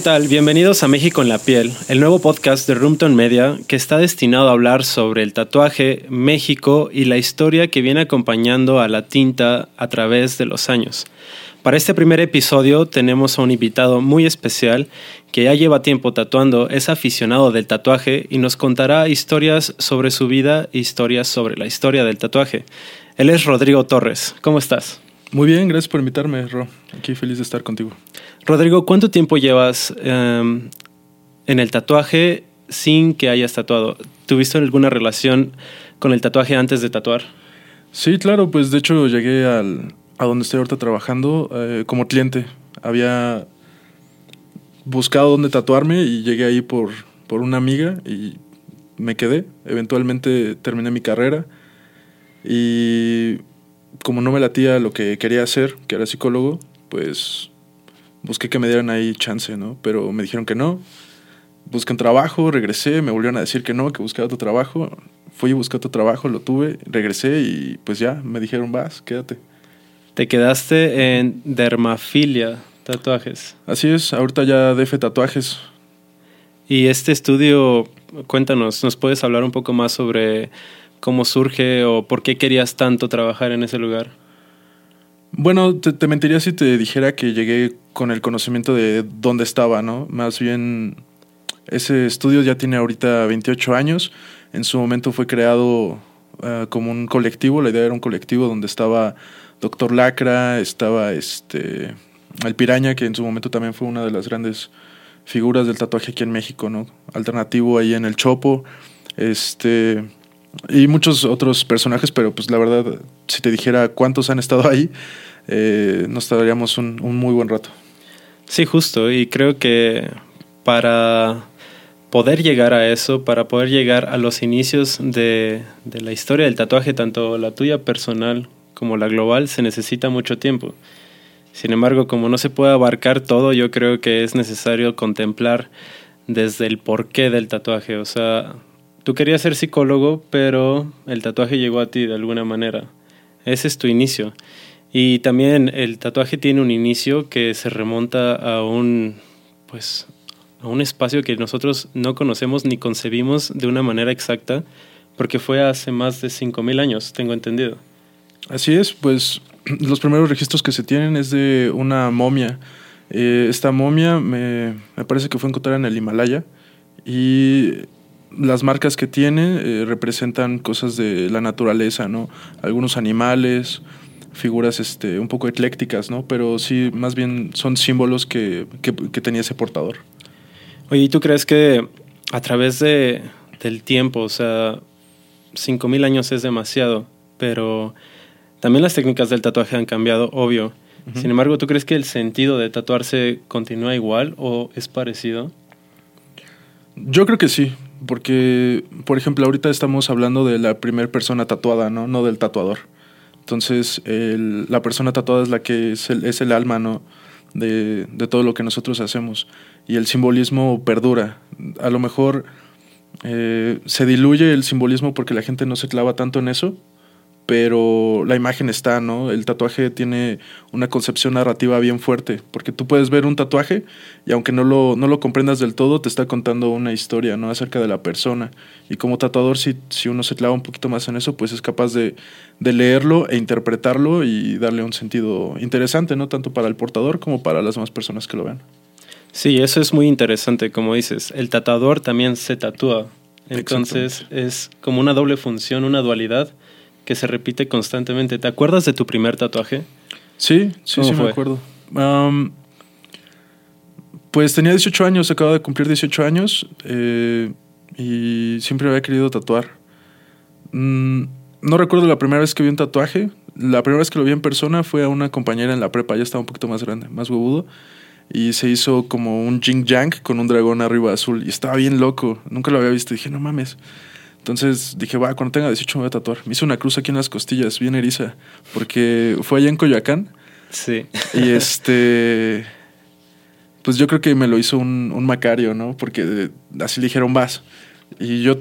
¿qué tal? Bienvenidos a México en la piel, el nuevo podcast de Roomton Media que está destinado a hablar sobre el tatuaje, México y la historia que viene acompañando a la tinta a través de los años. Para este primer episodio tenemos a un invitado muy especial que ya lleva tiempo tatuando, es aficionado del tatuaje y nos contará historias sobre su vida e historias sobre la historia del tatuaje. Él es Rodrigo Torres. ¿Cómo estás? Muy bien, gracias por invitarme, Ro. Aquí feliz de estar contigo. Rodrigo, ¿cuánto tiempo llevas em, en el tatuaje sin que hayas tatuado? ¿Tuviste alguna relación con el tatuaje antes de tatuar? Sí, claro, pues de hecho llegué al, a donde estoy ahorita trabajando eh, como cliente. Había buscado dónde tatuarme y llegué ahí por, por una amiga y me quedé. Eventualmente terminé mi carrera y como no me latía lo que quería hacer, que era psicólogo, pues busqué que me dieran ahí chance, ¿no? Pero me dijeron que no. Busqué un trabajo, regresé, me volvieron a decir que no, que buscaba otro trabajo. Fui a buscar otro trabajo, lo tuve, regresé y pues ya, me dijeron, vas, quédate. Te quedaste en dermafilia, tatuajes. Así es, ahorita ya DF Tatuajes. Y este estudio, cuéntanos, ¿nos puedes hablar un poco más sobre cómo surge o por qué querías tanto trabajar en ese lugar? Bueno, te, mentiría si te dijera que llegué con el conocimiento de dónde estaba, ¿no? Más bien, ese estudio ya tiene ahorita 28 años. En su momento fue creado eh, como un colectivo, la idea era un colectivo donde estaba Doctor Lacra, estaba este El Piraña, que en su momento también fue una de las grandes figuras del tatuaje aquí en México, ¿no? Alternativo ahí en el Chopo. Este y muchos otros personajes, pero pues la verdad, si te dijera cuántos han estado ahí, eh, nos tardaríamos un, muy buen rato. Sí, justo, y creo que para poder llegar a eso, para poder llegar a los inicios de, de la historia del tatuaje, tanto la tuya personal como la global, se necesita mucho tiempo. Sin embargo, como no se puede abarcar todo, yo creo que es necesario contemplar desde el porqué del tatuaje. O sea, Tú querías ser psicólogo, pero el tatuaje llegó a ti de alguna manera. Ese es tu inicio. Y también el tatuaje tiene un inicio que se remonta a un, pues, a un espacio que nosotros no conocemos ni concebimos de una manera exacta, porque fue hace más de 5.000 años, tengo entendido. Así es, pues los primeros registros que se tienen es de una momia. Eh, esta momia me, me parece que fue encontrada en el Himalaya y las marcas que tiene eh, representan cosas de la naturaleza, ¿no? Algunos animales, figuras este, un poco eclécticas, ¿no? Pero sí, más bien son símbolos que, que, tenía ese portador. Oye, ¿y tú crees que a través de, del tiempo, o sea, 5.000 años es demasiado, pero también las técnicas del tatuaje han cambiado, obvio. Sin embargo, ¿tú crees que el sentido de tatuarse continúa igual o es parecido? Yo creo que sí porque, por ejemplo, ahorita estamos hablando de la primera persona tatuada, ¿no? No del tatuador. Entonces, la persona tatuada es la que es el, es el alma, ¿no? De, de, todo lo que nosotros hacemos. Y el simbolismo perdura. A lo mejor eh, se diluye el simbolismo porque la gente no se clava tanto en eso, pero la imagen está, ¿no? El tatuaje tiene una concepción narrativa bien fuerte, porque tú puedes ver un tatuaje y aunque no lo, no lo comprendas del todo, te está contando una historia, ¿no? Acerca de la persona. Y como tatuador, si, si uno se clava un poquito más en eso, pues es capaz de, de leerlo e interpretarlo y darle un sentido interesante, ¿no? Tanto para el portador como para las demás personas que lo vean. Sí, eso es muy interesante, como dices. El tatuador también se tatúa. Entonces es como una doble función, una dualidad que se repite constantemente. ¿Te acuerdas de tu primer tatuaje? Sí, sí, sí, me acuerdo. pues tenía 18 años, acabo de cumplir 18 años eh, y siempre había querido tatuar. Mm, no recuerdo la primera vez que vi un tatuaje. La primera vez que lo vi en persona fue a una compañera en la prepa, ya estaba un poquito más grande, más huevudo. Y se hizo como un jing jang con un dragón arriba azul. Y estaba bien loco. Nunca lo había visto. dije, no mames. Entonces dije, va, cuando tenga 18 me voy a tatuar. Me hice una cruz aquí en las costillas, bien eriza, porque fue allá en Coyoacán. Sí. Y este. Pues yo creo que me lo hizo un, un Macario, ¿no? Porque así le dijeron, vas. Y yo,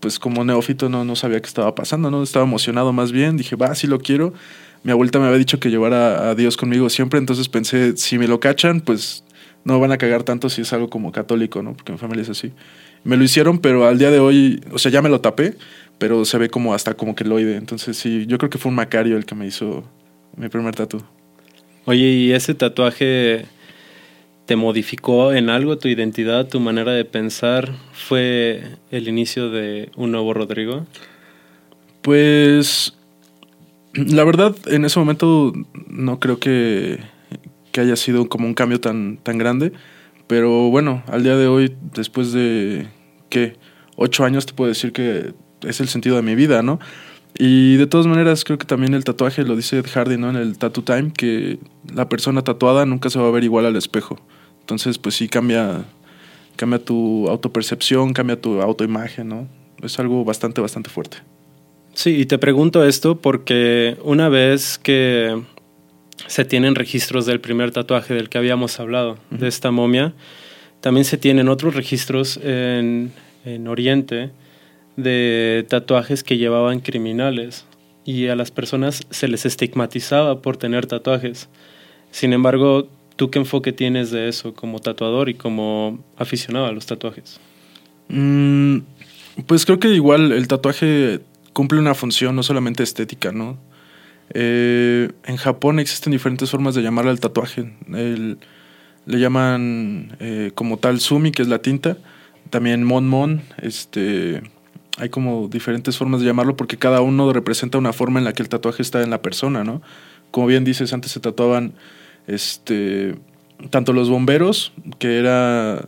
pues como neófito, no, no sabía qué estaba pasando, ¿no? Estaba emocionado más bien. Dije, va, sí lo quiero. Mi abuelita me había dicho que llevara a Dios conmigo siempre, entonces pensé, si me lo cachan, pues no van a cagar tanto si es algo como católico, ¿no? Porque mi familia es así. Me lo hicieron, pero al día de hoy, o sea, ya me lo tapé, pero se ve como hasta como queloide. Entonces sí, yo creo que fue un Macario el que me hizo mi primer tatu. Oye, ¿y ese tatuaje te modificó en algo tu identidad, tu manera de pensar? ¿Fue el inicio de un nuevo Rodrigo? Pues la verdad, en ese momento no creo que, que haya sido como un cambio tan, tan grande. Pero bueno, al día de hoy, después de, ¿qué? Ocho años te puedo decir que es el sentido de mi vida, ¿no? Y de todas maneras, creo que también el tatuaje lo dice Ed Hardy, ¿no? En el Tattoo Time, que la persona tatuada nunca se va a ver igual al espejo. Entonces, pues sí cambia, cambia tu autopercepción, cambia tu autoimagen, ¿no? Es algo bastante, bastante fuerte. Sí, y te pregunto esto porque una vez que se tienen registros del primer tatuaje del que habíamos hablado, de esta momia, también se tienen otros registros en, en Oriente de tatuajes que llevaban criminales y a las personas se les estigmatizaba por tener tatuajes. Sin embargo, ¿tú qué enfoque tienes de eso como tatuador y como aficionado a los tatuajes? Mm, pues creo que igual el tatuaje cumple una función no solamente estética, ¿no? Eh, en Japón existen diferentes formas de llamarle al tatuaje. le llaman eh, como tal sumi, que es la tinta. También mon mon, este, hay como diferentes formas de llamarlo porque cada uno representa una forma en la que el tatuaje está en la persona, ¿no? Como bien dices, antes se tatuaban este, tanto los bomberos, que era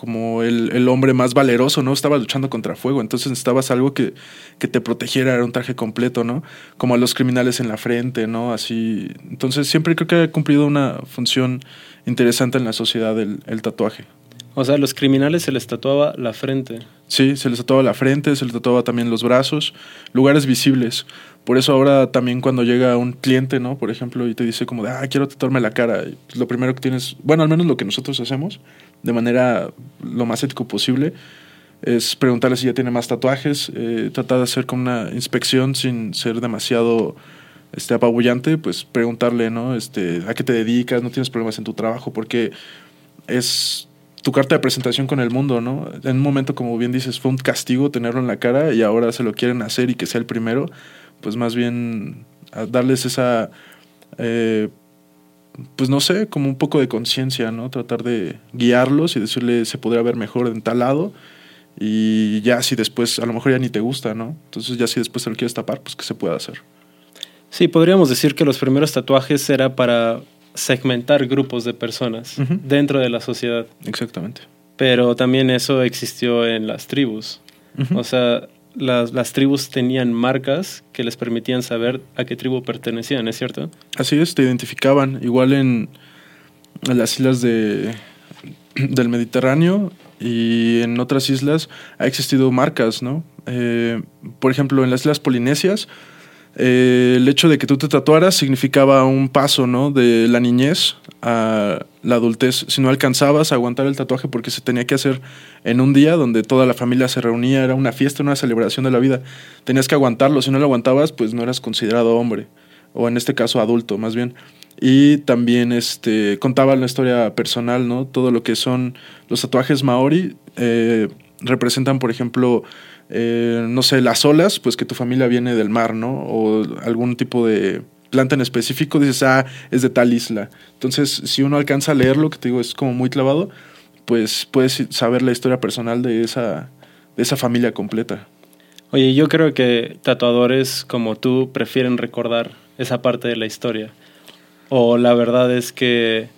como el, hombre más valeroso, ¿no? Estaba luchando contra fuego, entonces necesitabas algo que, que, te protegiera, era un traje completo, ¿no? Como a los criminales en la frente, ¿no? Así. Entonces siempre creo que ha cumplido una función interesante en la sociedad el, el tatuaje. O sea, a los criminales se les tatuaba la frente. Sí, se les tatuaba la frente, se les tatuaba también los brazos, lugares visibles. Por eso ahora también cuando llega un cliente, ¿no? Por ejemplo, y te dice como de, ah, quiero tatuarme la cara. Lo primero que tienes, bueno, al menos lo que nosotros hacemos, de manera lo más ético posible, es preguntarle si ya tiene más tatuajes, eh, tratar de hacer como una inspección sin ser demasiado este, apabullante, pues preguntarle, ¿no? Este, ¿A qué te dedicas? ¿No tienes problemas en tu trabajo? Porque es tu carta de presentación con el mundo, ¿no? En un momento, como bien dices, fue un castigo tenerlo en la cara y ahora se lo quieren hacer y que sea el primero, pues más bien darles esa, eh, pues no sé, como un poco de conciencia, ¿no? Tratar de guiarlos y decirle se podría ver mejor en tal lado y ya si después, a lo mejor ya ni te gusta, ¿no? Entonces ya si después se lo quieres tapar, pues que se puede hacer. Sí, podríamos decir que los primeros tatuajes era para segmentar grupos de personas dentro de la sociedad. Exactamente. Pero también eso existió en las tribus. O sea, las, las, tribus tenían marcas que les permitían saber a qué tribu pertenecían, ¿es cierto? Así es, te identificaban. Igual en, las islas de, del Mediterráneo y en otras islas ha existido marcas, ¿no? Eh, por ejemplo, en las islas polinesias eh, el hecho de que tú te tatuaras significaba un paso, ¿no? De la niñez a la adultez. Si no alcanzabas a aguantar el tatuaje porque se tenía que hacer en un día donde toda la familia se reunía, era una fiesta, una celebración de la vida. Tenías que aguantarlo. Si no lo aguantabas, pues no eras considerado hombre. O en este caso adulto, más bien. Y también este, contaba la historia personal, ¿no? Todo lo que son los tatuajes maori eh, representan, por ejemplo, eh, no sé, las olas, pues que tu familia viene del mar, ¿no? O algún tipo de planta en específico, dices, ah, es de tal isla. Entonces, si uno alcanza a leerlo, que te digo, es como muy clavado, pues puedes saber la historia personal de esa, de esa familia completa. Oye, yo creo que tatuadores como tú prefieren recordar esa parte de la historia. O la verdad es que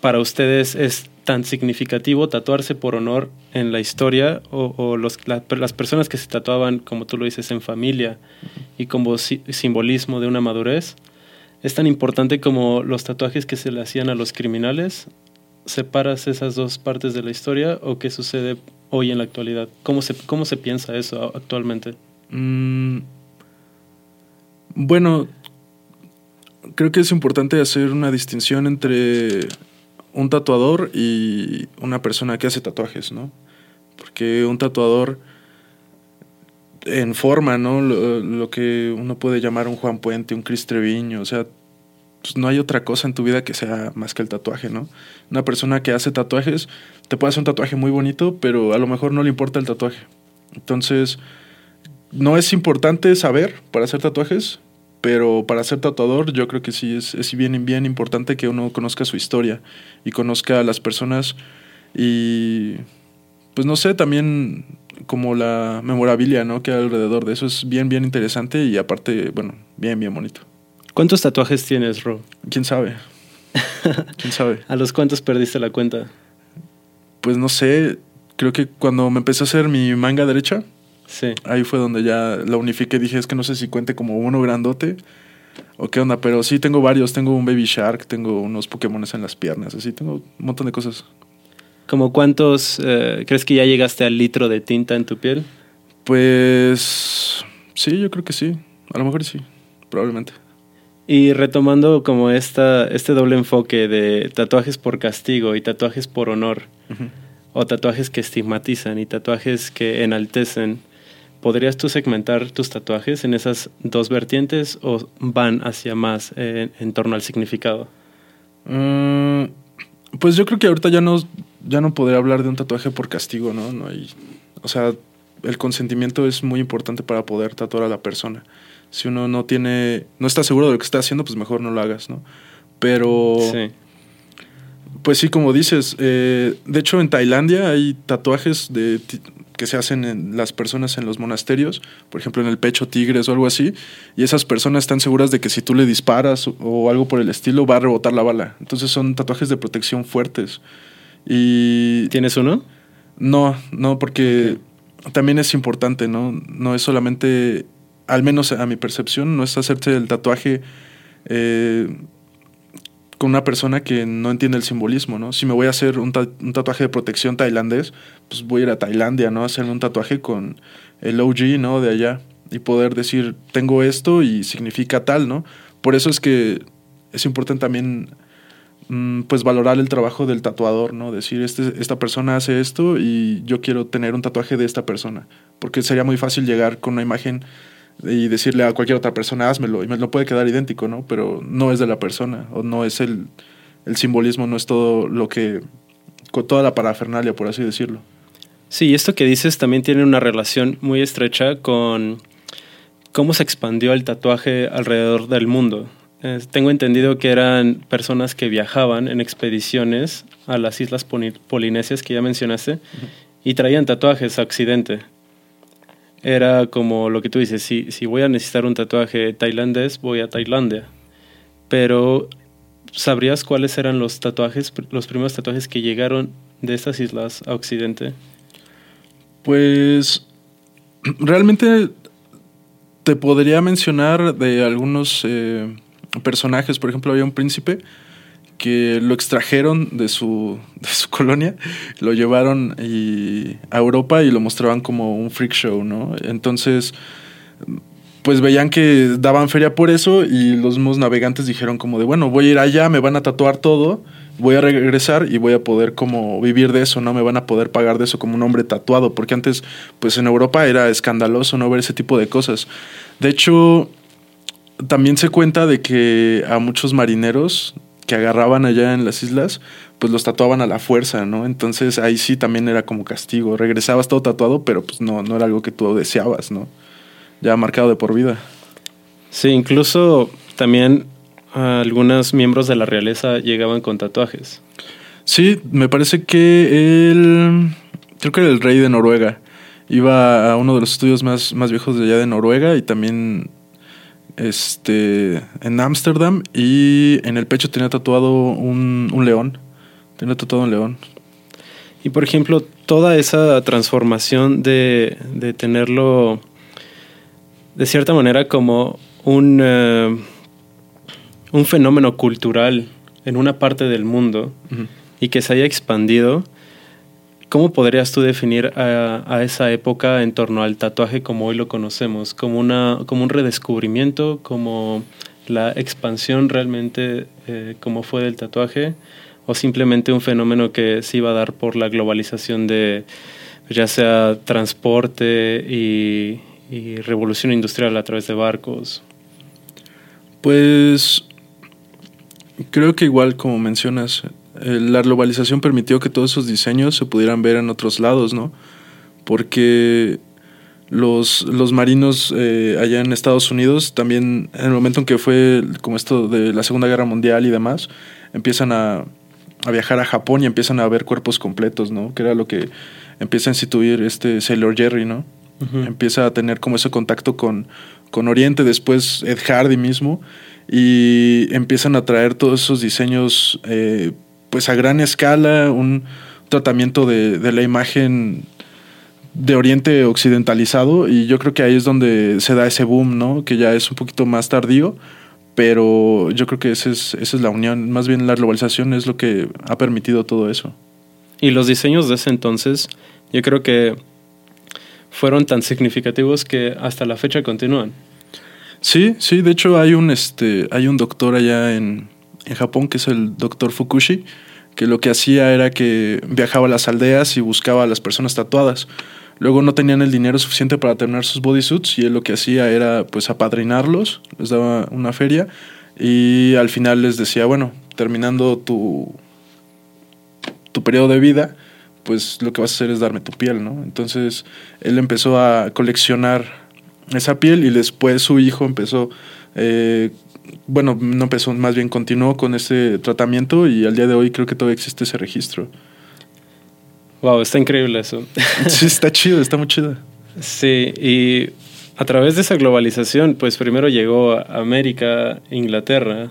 para ustedes es tan significativo tatuarse por honor en la historia o, los, las personas que se tatuaban, como tú lo dices, en familia y como simbolismo de una madurez, es tan importante como los tatuajes que se le hacían a los criminales. ¿Separas esas dos partes de la historia o qué sucede hoy en la actualidad? ¿Cómo se, cómo se piensa eso actualmente? Mm, bueno, creo que es importante hacer una distinción entre un tatuador y una persona que hace tatuajes, ¿no? Porque un tatuador en forma, ¿no? Lo, que uno puede llamar un Juan Puente, un Chris Treviño, o sea, pues no hay otra cosa en tu vida que sea más que el tatuaje, ¿no? Una persona que hace tatuajes te puede hacer un tatuaje muy bonito, pero a lo mejor no le importa el tatuaje. Entonces, no es importante saber para hacer tatuajes, pero para ser tatuador yo creo que sí es, es bien, bien importante que uno conozca su historia y conozca a las personas y pues no sé, también como la memorabilia, ¿no? Que hay alrededor de eso es bien, bien interesante y aparte, bueno, bien, bien bonito. ¿Cuántos tatuajes tienes, Ro? ¿Quién sabe? ¿Quién sabe? ¿A los cuántos perdiste la cuenta? Pues no sé, creo que cuando me empecé a hacer mi manga derecha, Sí. ahí fue donde ya la unifiqué. Dije, es que no sé si cuente como uno grandote o qué onda, pero sí tengo varios. Tengo un Baby Shark, tengo unos Pokémones en las piernas, así, tengo un montón de cosas. ¿Como cuántos eh, crees que ya llegaste al litro de tinta en tu piel? Pues sí, yo creo que sí. A lo mejor sí, probablemente. Y retomando como esta, este doble enfoque de tatuajes por castigo y tatuajes por honor, o tatuajes que estigmatizan y tatuajes que enaltecen, ¿podrías tú segmentar tus tatuajes en esas dos vertientes o van hacia más eh, en torno al significado? Mm, pues yo creo que ahorita ya no, ya no podría hablar de un tatuaje por castigo, ¿no? no hay, o sea, el consentimiento es muy importante para poder tatuar a la persona. Si uno no tiene, no está seguro de lo que está haciendo, pues mejor no lo hagas, ¿no? Pero, Sí. pues sí, como dices, eh, de hecho en Tailandia hay tatuajes de que se hacen en las personas en los monasterios, por ejemplo en el pecho tigres o algo así, y esas personas están seguras de que si tú le disparas o, o algo por el estilo va a rebotar la bala. Entonces son tatuajes de protección fuertes. Y ¿Tienes uno? no, no, porque también es importante, ¿no? No es solamente, al menos a mi percepción, no es hacerte el tatuaje eh, con una persona que no entiende el simbolismo, ¿no? Si me voy a hacer un, ta- un tatuaje de protección tailandés, pues voy a ir a Tailandia, ¿no? A hacerme un tatuaje con el OG, ¿no? De allá. Y poder decir, tengo esto y significa tal, ¿no? Por eso es que es importante también mm, pues valorar el trabajo del tatuador, ¿no? Decir, este, esta persona hace esto y yo quiero tener un tatuaje de esta persona. Porque sería muy fácil llegar con una imagen y decirle a cualquier otra persona, házmelo, y me lo puede quedar idéntico, ¿no? Pero no es de la persona, o no es el, el simbolismo, no es todo lo que, con toda la parafernalia, por así decirlo. Sí, esto que dices también tiene una relación muy estrecha con cómo se expandió el tatuaje alrededor del mundo. Eh, tengo entendido que eran personas que viajaban en expediciones a las islas poli- polinesias que ya mencionaste y traían tatuajes a Occidente. Era como lo que tú dices, si, si voy a necesitar un tatuaje tailandés, voy a Tailandia. Pero, ¿sabrías cuáles eran los tatuajes, los primeros tatuajes que llegaron de estas islas a Occidente? Pues realmente te podría mencionar de algunos eh, personajes, por ejemplo, había un príncipe que lo extrajeron de su, de su colonia, lo llevaron a Europa y lo mostraban como un freak show, ¿no? Entonces, pues veían que daban feria por eso y los mismos navegantes dijeron como de, bueno, voy a ir allá, me van a tatuar todo, voy a regresar y voy a poder como vivir de eso, ¿no? Me van a poder pagar de eso como un hombre tatuado, porque antes, pues en Europa era escandaloso no ver ese tipo de cosas. De hecho, también se cuenta de que a muchos marineros que agarraban allá en las islas, pues los tatuaban a la fuerza, ¿no? Entonces ahí sí también era como castigo. Regresabas todo tatuado, pero pues no, no era algo que tú deseabas, ¿no? Ya marcado de por vida. Sí, incluso también ah, algunos miembros de la realeza llegaban con tatuajes. Sí, me parece que el. Creo que era el rey de Noruega. Iba a uno de los estudios más, más viejos de allá de Noruega y también este en Ámsterdam y en el pecho tenía tatuado un, un león. Tenía tatuado un león. Y por ejemplo, toda esa transformación de, de tenerlo de cierta manera como un, eh, un fenómeno cultural en una parte del mundo y que se haya expandido, ¿cómo podrías tú definir a, esa época en torno al tatuaje como hoy lo conocemos? ¿Como, una, como un redescubrimiento? ¿Como la expansión realmente eh, como fue del tatuaje? ¿O simplemente un fenómeno que se iba a dar por la globalización de ya sea transporte y, revolución industrial a través de barcos? Pues Creo que igual como mencionas, la globalización permitió que todos esos diseños se pudieran ver en otros lados, ¿no? Porque los, los marinos eh, allá en Estados Unidos también, en el momento en que fue como esto de la Segunda Guerra Mundial y demás, empiezan a, a viajar a Japón y empiezan a ver cuerpos completos, ¿no? Que era lo que empieza a instituir este Sailor Jerry, ¿no? Empieza a tener como ese contacto con, con Oriente, después Ed Hardy mismo, y empiezan a traer todos esos diseños eh, pues a gran escala, un tratamiento de, de la imagen de Oriente occidentalizado y yo creo que ahí es donde se da ese boom, ¿no? Que ya es un poquito más tardío, pero yo creo que esa es, esa es la unión. Más bien la globalización es lo que ha permitido todo eso. Y los diseños de ese entonces, yo creo que fueron tan significativos que hasta la fecha continúan. Sí, sí, de hecho hay un, este, hay un doctor allá en, en Japón que es el doctor Fukushi, que lo que hacía era que viajaba a las aldeas y buscaba a las personas tatuadas. Luego no tenían el dinero suficiente para tener sus bodysuits y él lo que hacía era pues apadrinarlos, les daba una feria y al final les decía, bueno, terminando tu, tu periodo de vida, pues lo que vas a hacer es darme tu piel, ¿no? Entonces él empezó a coleccionar esa piel y después su hijo empezó, eh, bueno, no empezó, más bien continuó con ese tratamiento y al día de hoy creo que todavía existe ese registro. Wow, está increíble eso. Sí, está chido, está muy chido. Sí, y a través de esa globalización, pues primero llegó a América, Inglaterra,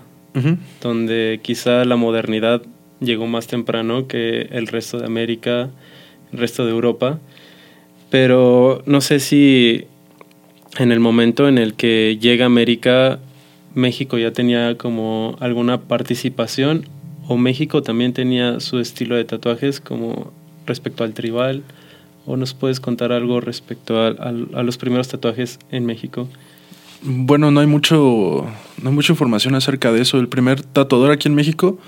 donde quizá la modernidad llegó más temprano que el resto de América, el resto de Europa. Pero no sé si en el momento en el que llega América, México ya tenía como alguna participación o México también tenía su estilo de tatuajes como respecto al tribal o nos puedes contar algo respecto a, a, los primeros tatuajes en México. Bueno, no hay mucho, no hay mucha información acerca de eso. El primer tatuador aquí en México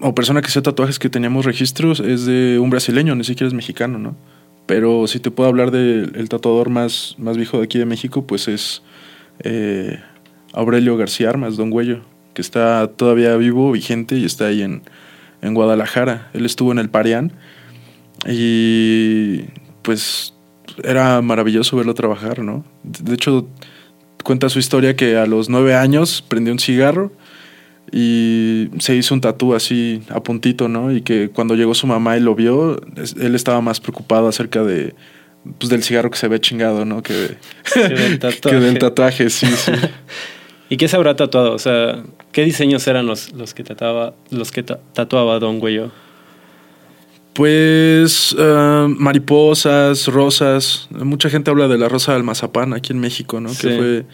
o persona que sea tatuajes que teníamos registros es de un brasileño, ni siquiera es mexicano, ¿no? Pero si te puedo hablar del tatuador más, más viejo de aquí de México, pues es eh, Aurelio García Armas, Don Güello, que está todavía vivo, vigente y está ahí en, en Guadalajara. Él estuvo en el Parián y pues era maravilloso verlo trabajar, ¿no? De hecho, cuenta su historia que a los nueve años prendió un cigarro y se hizo un tatú así a puntito, ¿no? Y que cuando llegó su mamá y lo vio, él estaba más preocupado acerca de pues del cigarro que se ve chingado, ¿no? Que, del tatuaje. que del tatuaje, sí, sí. ¿Y qué se habrá tatuado? O sea, ¿qué diseños eran los, los que tatuaba, los que tatuaba Don Güello? Pues uh, mariposas, rosas. Mucha gente habla de la rosa del mazapán aquí en México, ¿no? Que fue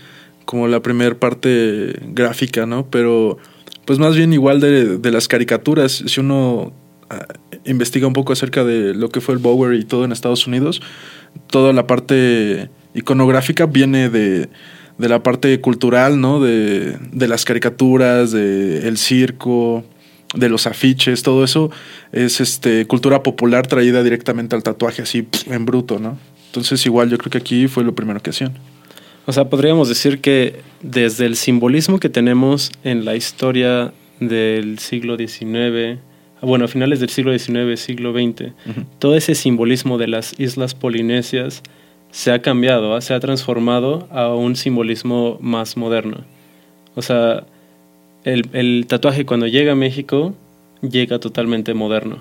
como la primera parte gráfica, ¿no? Pero pues más bien igual de, de las caricaturas. Si uno uh, investiga un poco acerca de lo que fue el Bower y todo en Estados Unidos, toda la parte iconográfica viene de, de la parte cultural, ¿no? De, de las caricaturas, del el circo, de los afiches, todo eso es este cultura popular traída directamente al tatuaje así en bruto, ¿no? Entonces igual yo creo que aquí fue lo primero que hacían. O sea, podríamos decir que desde el simbolismo que tenemos en la historia del siglo XIX, bueno, a finales del siglo XIX, siglo XX, todo ese simbolismo de las islas polinesias se ha cambiado, ¿ah? se ha transformado a un simbolismo más moderno. O sea, el, el tatuaje cuando llega a México llega totalmente moderno.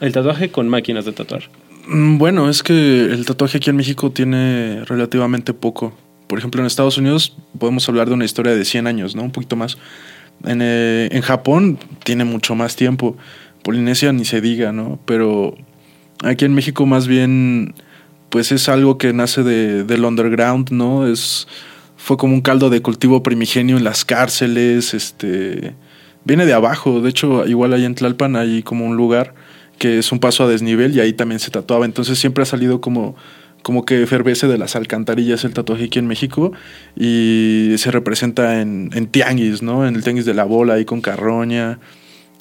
El tatuaje con máquinas de tatuar. Mm, bueno, es que el tatuaje aquí en México tiene relativamente poco. Por ejemplo, en Estados Unidos podemos hablar de una historia de 100 años, ¿no? Un poquito más. En, eh, en Japón tiene mucho más tiempo. Polinesia ni se diga, ¿no? Pero aquí en México más bien, pues es algo que nace de, del underground, ¿no? Es, fue como un caldo de cultivo primigenio en las cárceles, este... Viene de abajo, de hecho, igual ahí en Tlalpan hay como un lugar que es un paso a desnivel y ahí también se tatuaba. Entonces siempre ha salido como, como que fervece de las alcantarillas el tatuaje aquí en México y se representa en, en tianguis, ¿no? En el tianguis de la bola ahí con carroña,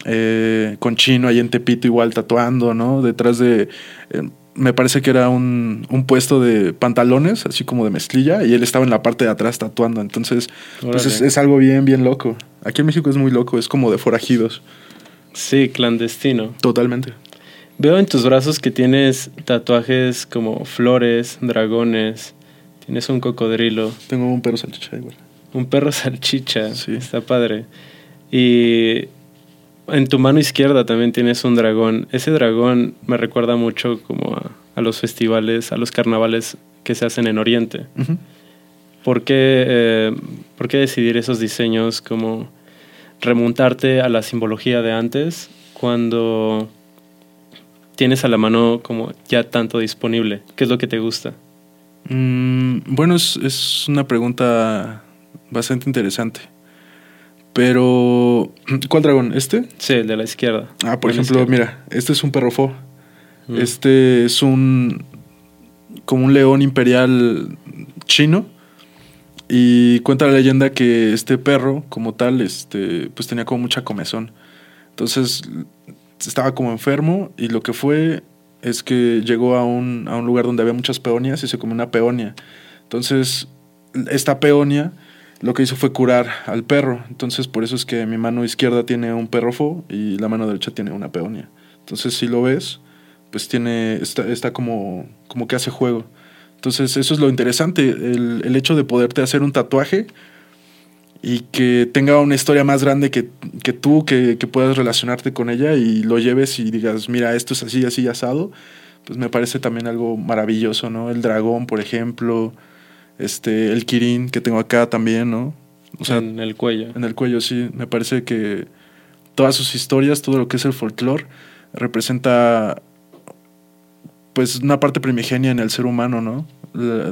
eh, con chino ahí en Tepito igual tatuando, ¿no? Detrás de... Eh, me parece que era un, un, puesto de pantalones, así como de mezclilla, y él estaba en la parte de atrás tatuando. Entonces, pues es, es, algo bien, bien loco. Aquí en México es muy loco, es como de forajidos. Sí, clandestino. Totalmente. Veo en tus brazos que tienes tatuajes como flores, dragones, tienes un cocodrilo. Tengo un perro salchicha igual. Un perro salchicha, sí. está padre. Y en tu mano izquierda también tienes un dragón. Ese dragón me recuerda mucho como a, a los festivales, a los carnavales que se hacen en Oriente. Uh -huh. ¿Por, qué, eh, ¿Por qué decidir esos diseños como remontarte a la simbología de antes cuando tienes a la mano como ya tanto disponible? ¿Qué es lo que te gusta? Mm, bueno, es, es, una pregunta bastante interesante. Pero, ¿cuál dragón? ¿Este? Sí, el de la izquierda. Ah, por ejemplo, mira, este es un perro fo. Mm. Este es un. como un león imperial chino. Y cuenta la leyenda que este perro, como tal, este, pues tenía como mucha comezón. Entonces estaba como enfermo y lo que fue es que llegó a un, a un lugar donde había muchas peonias y se comió una peonia. Entonces, esta peonia lo que hizo fue curar al perro. Entonces, por eso es que mi mano izquierda tiene un perrofo y la mano derecha tiene una peonia. Entonces, si lo ves, pues tiene, está, está como, como que hace juego. Entonces, eso es lo interesante, el, el, hecho de poderte hacer un tatuaje y que tenga una historia más grande que, que tú, que, que, puedas relacionarte con ella y lo lleves y digas, mira, esto es así, así, asado, pues me parece también algo maravilloso, ¿no? El dragón, por ejemplo, este, el kirin que tengo acá también, ¿no? O sea, en el cuello. En el cuello, sí. Me parece que todas sus historias, todo lo que es el folclore, representa pues una parte primigenia en el ser humano, ¿no?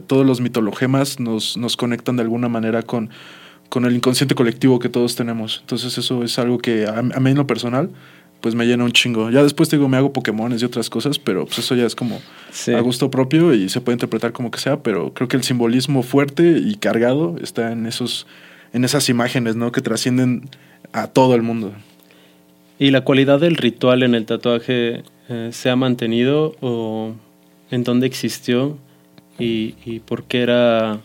Todos los mitologemas nos, nos conectan de alguna manera con, con el inconsciente colectivo que todos tenemos. Entonces eso es algo que a, a mí en lo personal pues me llena un chingo. Ya después te digo, me hago Pokémones y otras cosas, pero pues eso ya es como sí. a gusto propio y se puede interpretar como que sea, pero creo que el simbolismo fuerte y cargado está en esos en esas imágenes, ¿no? Que trascienden a todo el mundo. ¿Y la cualidad del ritual en el tatuaje eh, se ha mantenido o en dónde existió y, y por qué era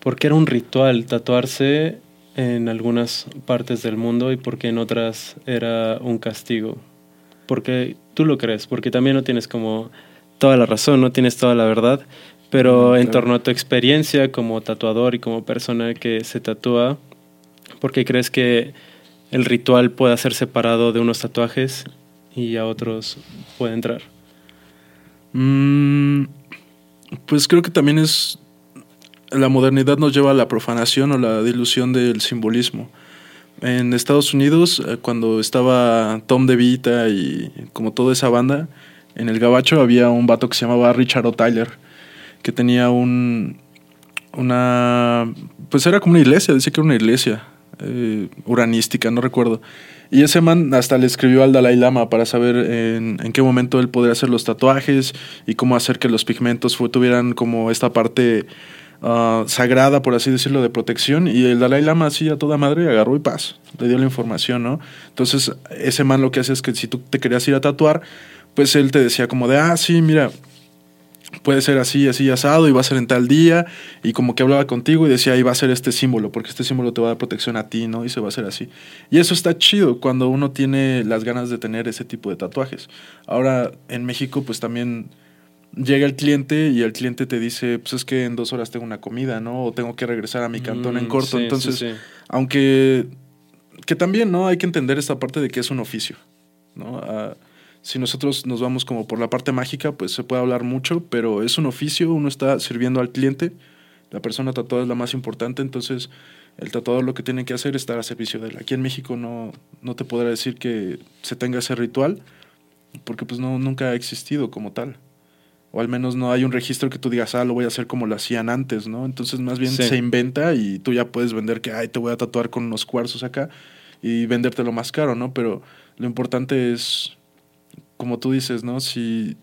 por qué era un ritual tatuarse en algunas partes del mundo y por qué en otras era un castigo. Porque tú lo crees, porque también no tienes como toda la razón, no tienes toda la verdad, pero en torno a tu experiencia como tatuador y como persona que se tatúa, ¿por qué crees que el ritual pueda ser separado de unos tatuajes y a otros puede entrar? Mm, pues creo que también es la modernidad nos lleva a la profanación o la dilución del simbolismo. En Estados Unidos, eh, cuando estaba Tom DeVita y como toda esa banda, en el Gabacho había un vato que se llamaba Richard O'Tyler, que tenía un. Una. Pues era como una iglesia, decía que era una iglesia eh, uranística, no recuerdo. Y ese man hasta le escribió al Dalai Lama para saber en, en qué momento él podría hacer los tatuajes y cómo hacer que los pigmentos tuvieran como esta parte Uh, sagrada, por así decirlo, de protección. Y el Dalai Lama, así a toda madre, agarró y paz, le dio la información, ¿no? Entonces, ese man lo que hace es que si tú te querías ir a tatuar, pues él te decía como de, ah, sí, mira, puede ser así, así asado, y va a ser en tal día, y como que hablaba contigo y decía, y va a ser este símbolo, porque este símbolo te va a dar protección a ti, ¿no? Y se va a hacer así. Y eso está chido cuando uno tiene las ganas de tener ese tipo de tatuajes. Ahora, en México, pues también llega el cliente y el cliente te dice, pues es que en dos horas tengo una comida, ¿no? O tengo que regresar a mi cantón mm, en corto. Sí, Entonces, sí, sí. aunque que también, ¿no? Hay que entender esta parte de que es un oficio, ¿no? Uh, si nosotros nos vamos como por la parte mágica, pues se puede hablar mucho, pero es un oficio, uno está sirviendo al cliente, la persona tatuada es la más importante, entonces el tatuador lo que tiene que hacer es estar a servicio de él. Aquí en México no, no te podrá decir que se tenga ese ritual, porque pues no, nunca ha existido como tal o al menos no hay un registro que tú digas, ah, lo voy a hacer como lo hacían antes, ¿no? Entonces más bien sí. se inventa y tú ya puedes vender que, ay, te voy a tatuar con unos cuarzos acá y vendértelo más caro, ¿no? Pero lo importante es, como tú dices, ¿no? Si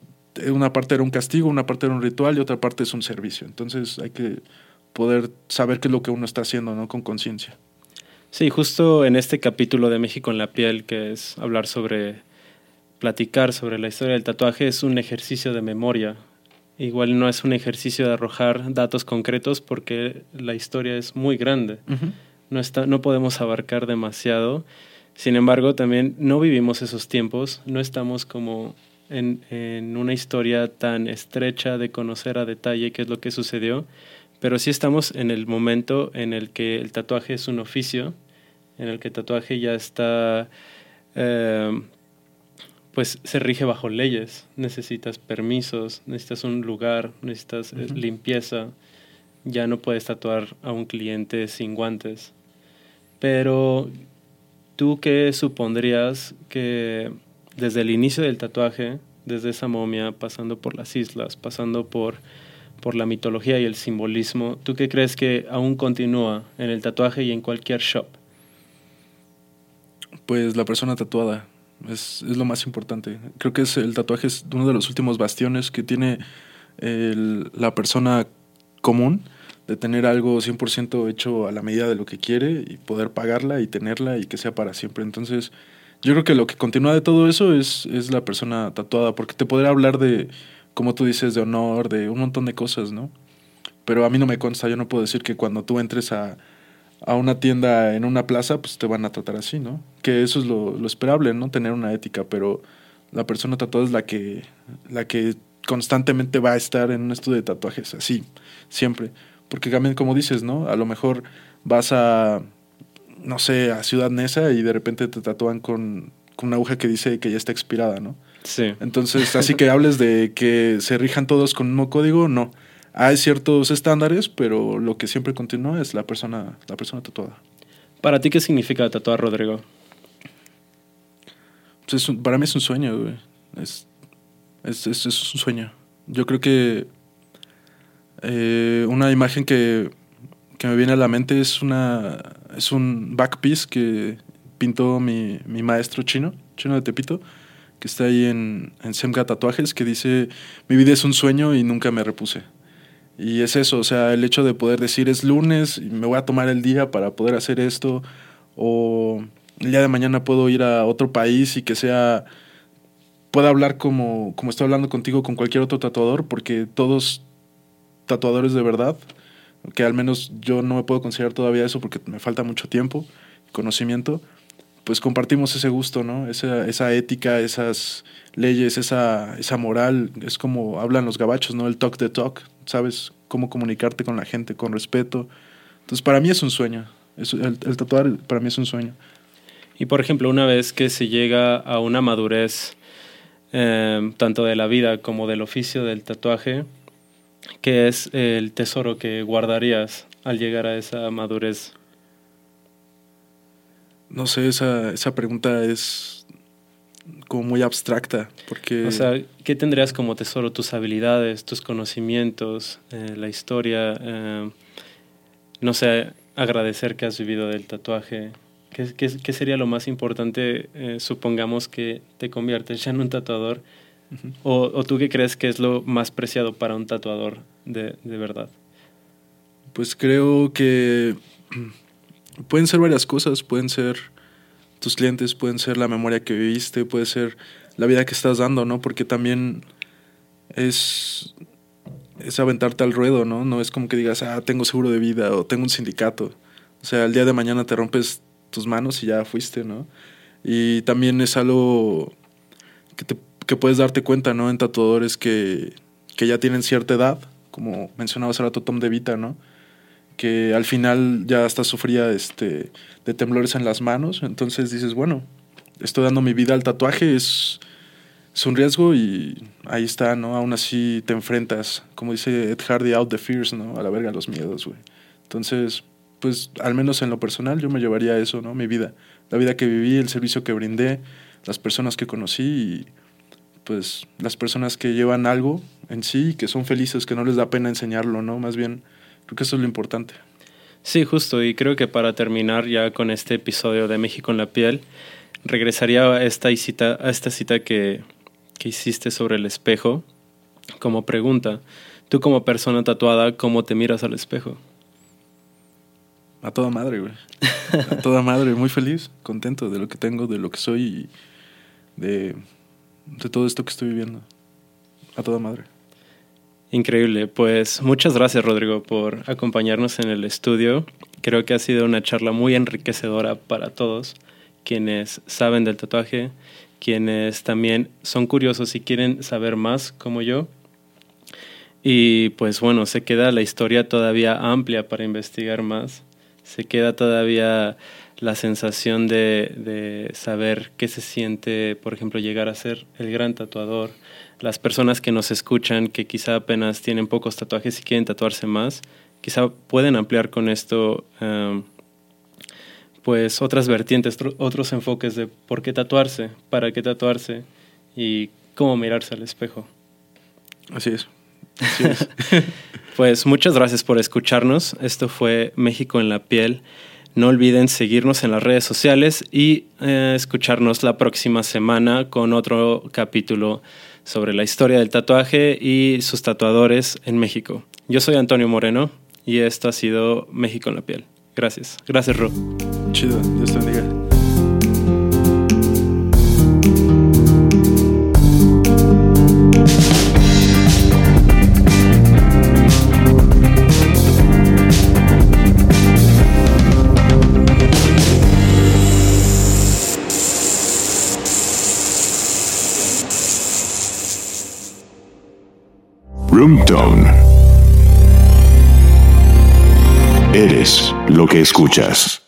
una parte era un castigo, una parte era un ritual y otra parte es un servicio. Entonces hay que poder saber qué es lo que uno está haciendo, ¿no? Con conciencia. Sí, justo en este capítulo de México en la piel, que es hablar sobre platicar sobre la historia del tatuaje es un ejercicio de memoria. Igual no es un ejercicio de arrojar datos concretos porque la historia es muy grande. no, está, no podemos abarcar demasiado. Sin embargo, también no vivimos esos tiempos, no estamos como en, en, una historia tan estrecha de conocer a detalle qué es lo que sucedió, pero sí estamos en el momento en el que el tatuaje es un oficio, en el que el tatuaje ya está, eh, pues se rige bajo leyes, necesitas permisos, necesitas un lugar, necesitas eh, limpieza, ya no puedes tatuar a un cliente sin guantes. Pero ¿tú qué supondrías que desde el inicio del tatuaje, desde esa momia, pasando por las islas, pasando por, por la mitología y el simbolismo, ¿tú qué crees que aún continúa en el tatuaje y en cualquier shop? Pues la persona tatuada es, es lo más importante. Creo que es el tatuaje es uno de los últimos bastiones que tiene la persona común de tener algo 100% hecho a la medida de lo que quiere y poder pagarla y tenerla y que sea para siempre. Entonces, yo creo que lo que continúa de todo eso es, es la persona tatuada, porque te podrá hablar de, como tú dices, de honor, de un montón de cosas, ¿no? Pero a mí no me consta, yo no puedo decir que cuando tú entres a, a una tienda en una plaza, pues te van a tratar así, ¿no? Que eso es lo, lo esperable, ¿no? Tener una ética, pero la persona tatuada es la que, la que constantemente va a estar en un estudio de tatuajes, así, siempre. Porque también, como dices, ¿no? A lo mejor vas a, no sé, a Ciudad Neza y de repente te tatúan con, con una aguja que dice que ya está expirada, ¿no? Sí. Entonces, así que hables de que se rijan todos con un mismo código, no. Hay ciertos estándares, pero lo que siempre continúa es la persona, la persona tatuada. ¿Para ti qué significa tatuar, Rodrigo? Pues para mí es un sueño, güey. Es, es, es, es un sueño. Yo creo que eh, una imagen que, que, me viene a la mente es, una, es un backpiece que pintó mi, mi maestro chino, chino de Tepito, que está ahí en, en Semga Tatuajes, que dice, mi vida es un sueño y nunca me repuse. Y es eso, o sea, el hecho de poder decir es lunes y me voy a tomar el día para poder hacer esto, o el día de mañana puedo ir a otro país y que sea, pueda hablar como, como estoy hablando contigo con cualquier otro tatuador, porque todos tatuadores de verdad, que al menos yo no me puedo considerar todavía eso porque me falta mucho tiempo, conocimiento, pues compartimos ese gusto, ¿no? Esa, esa ética, esas leyes, esa, esa moral, es como hablan los gabachos, ¿no? El talk the talk, sabes cómo comunicarte con la gente con respeto. Entonces, para mí es un sueño, el, el tatuar para mí es un sueño. Y por ejemplo, una vez que se llega a una madurez, eh, tanto de la vida como del oficio del tatuaje, ¿Qué es el tesoro que guardarías al llegar a esa madurez? No sé, esa, esa pregunta es como muy abstracta, porque... O sea, ¿qué tendrías como tesoro? Tus habilidades, tus conocimientos, eh, la historia, eh, no sé, agradecer que has vivido del tatuaje. ¿Qué, qué, qué sería lo más importante? Eh, supongamos que te conviertes ya en un tatuador o, o, tú qué crees que es lo más preciado para un tatuador de, de verdad? Pues creo que pueden ser varias cosas, pueden ser tus clientes, pueden ser la memoria que viviste, puede ser la vida que estás dando, ¿no? Porque también es, es aventarte al ruedo, ¿no? No es como que digas, ah, tengo seguro de vida o tengo un sindicato. O sea, el día de mañana te rompes tus manos y ya fuiste, ¿no? Y también es algo que te puedes darte cuenta, ¿no? En tatuadores que, que ya tienen cierta edad, como mencionaba hace rato Tom DeVita, ¿no? Que al final ya hasta sufría este, de temblores en las manos. Entonces dices, bueno, estoy dando mi vida al tatuaje, es, es un riesgo y ahí está, ¿no? Aún así te enfrentas, como dice Ed Hardy, out the fears, ¿no? A la verga los miedos, güey. Entonces, pues al menos en lo personal yo me llevaría eso, ¿no? Mi vida. La vida que viví, el servicio que brindé, las personas que conocí y pues las personas que llevan algo en sí, que son felices, que no les da pena enseñarlo, ¿no? Más bien, creo que eso es lo importante. Sí, justo, y creo que para terminar ya con este episodio de México en la piel, regresaría a esta cita, a esta cita que, que hiciste sobre el espejo como pregunta. Tú como persona tatuada, ¿cómo te miras al espejo? A toda madre, güey. A toda madre, muy feliz, contento de lo que tengo, de lo que soy y de de todo esto que estoy viviendo. A toda madre. Increíble. Pues muchas gracias, Rodrigo, por acompañarnos en el estudio. Creo que ha sido una charla muy enriquecedora para todos quienes saben del tatuaje, quienes también son curiosos y quieren saber más como yo. Y pues bueno, se queda la historia todavía amplia para investigar más. Se queda todavía la sensación de, de, saber qué se siente, por ejemplo, llegar a ser el gran tatuador. Las personas que nos escuchan, que quizá apenas tienen pocos tatuajes y quieren tatuarse más, quizá pueden ampliar con esto um, pues otras vertientes, otros enfoques de por qué tatuarse, para qué tatuarse y cómo mirarse al espejo. Así es. pues muchas gracias por escucharnos. Esto fue México en la piel. No olviden seguirnos en las redes sociales y eh, escucharnos la próxima semana con otro capítulo sobre la historia del tatuaje y sus tatuadores en México. Yo soy Antonio Moreno y esto ha sido México en la piel. Gracias. Gracias, Ro. Chido. Dios te bendiga. Roomtone. Eres lo que escuchas.